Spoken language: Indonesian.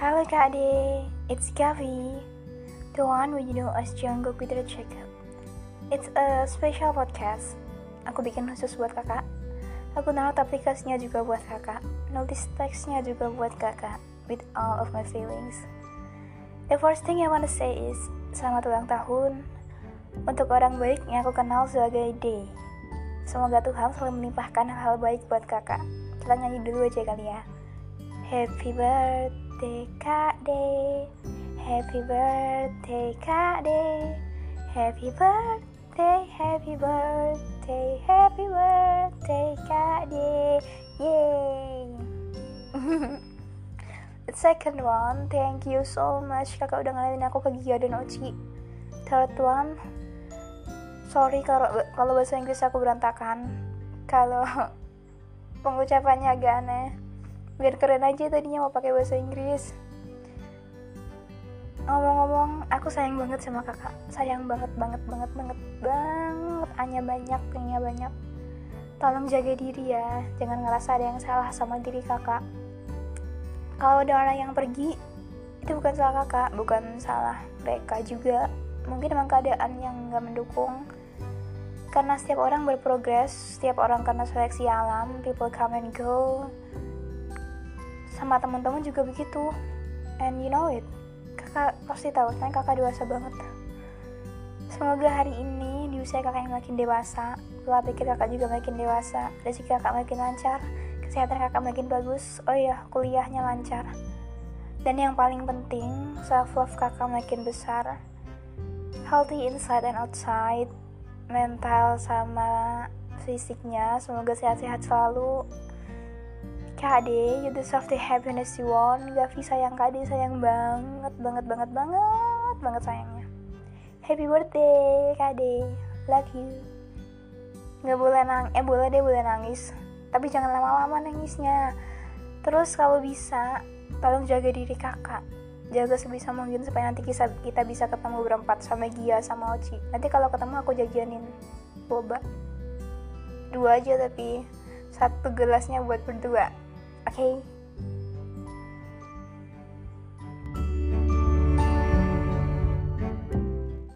Halo Kak Ade, it's Gavi, the one we know as Jungkook with the Checkup. It's a special podcast. Aku bikin khusus buat kakak. Aku download aplikasinya juga buat kakak. Nulis teksnya juga buat kakak. With all of my feelings. The first thing I wanna say is selamat ulang tahun untuk orang baik yang aku kenal sebagai D. Semoga Tuhan selalu melimpahkan hal-hal baik buat kakak. Kita nyanyi dulu aja kali ya. Happy birthday Kak D. Happy birthday Kak D. Happy birthday, happy birthday, happy birthday Kak D. Yay. Second one, thank you so much. Kakak udah ngenalin aku ke Gia dan Oci. Third one, sorry kalau kalau bahasa Inggris aku berantakan. Kalau pengucapannya agak aneh biar keren aja tadinya mau pakai bahasa Inggris. Ngomong-ngomong aku sayang banget sama kakak. Sayang banget banget banget banget banget. Hanya banyak hanya banyak. Tolong jaga diri ya. Jangan ngerasa ada yang salah sama diri kakak. Kalau ada orang yang pergi itu bukan salah kakak bukan salah mereka juga. Mungkin emang keadaan yang gak mendukung. Karena setiap orang berprogres setiap orang karena seleksi alam people come and go sama teman-teman juga begitu. And you know it. Kakak pasti tahu kan kakak dewasa banget. Semoga hari ini di usia kakak yang makin dewasa pola pikir kakak juga makin dewasa rezeki kakak makin lancar kesehatan kakak makin bagus oh iya kuliahnya lancar. Dan yang paling penting self love kakak makin besar. Healthy inside and outside mental sama fisiknya semoga sehat-sehat selalu Kak you deserve the happiness you want. Gavi sayang Kak sayang banget banget banget banget banget sayangnya. Happy birthday Kak Love you. Gak boleh nang eh boleh deh boleh nangis. Tapi jangan lama-lama nangisnya. Terus kalau bisa Tolong jaga diri kakak. Jaga sebisa mungkin supaya nanti kita, kita bisa ketemu berempat sama Gia sama Oci. Nanti kalau ketemu aku jajanin boba. Dua aja tapi Satu gelasnya buat berdua Okay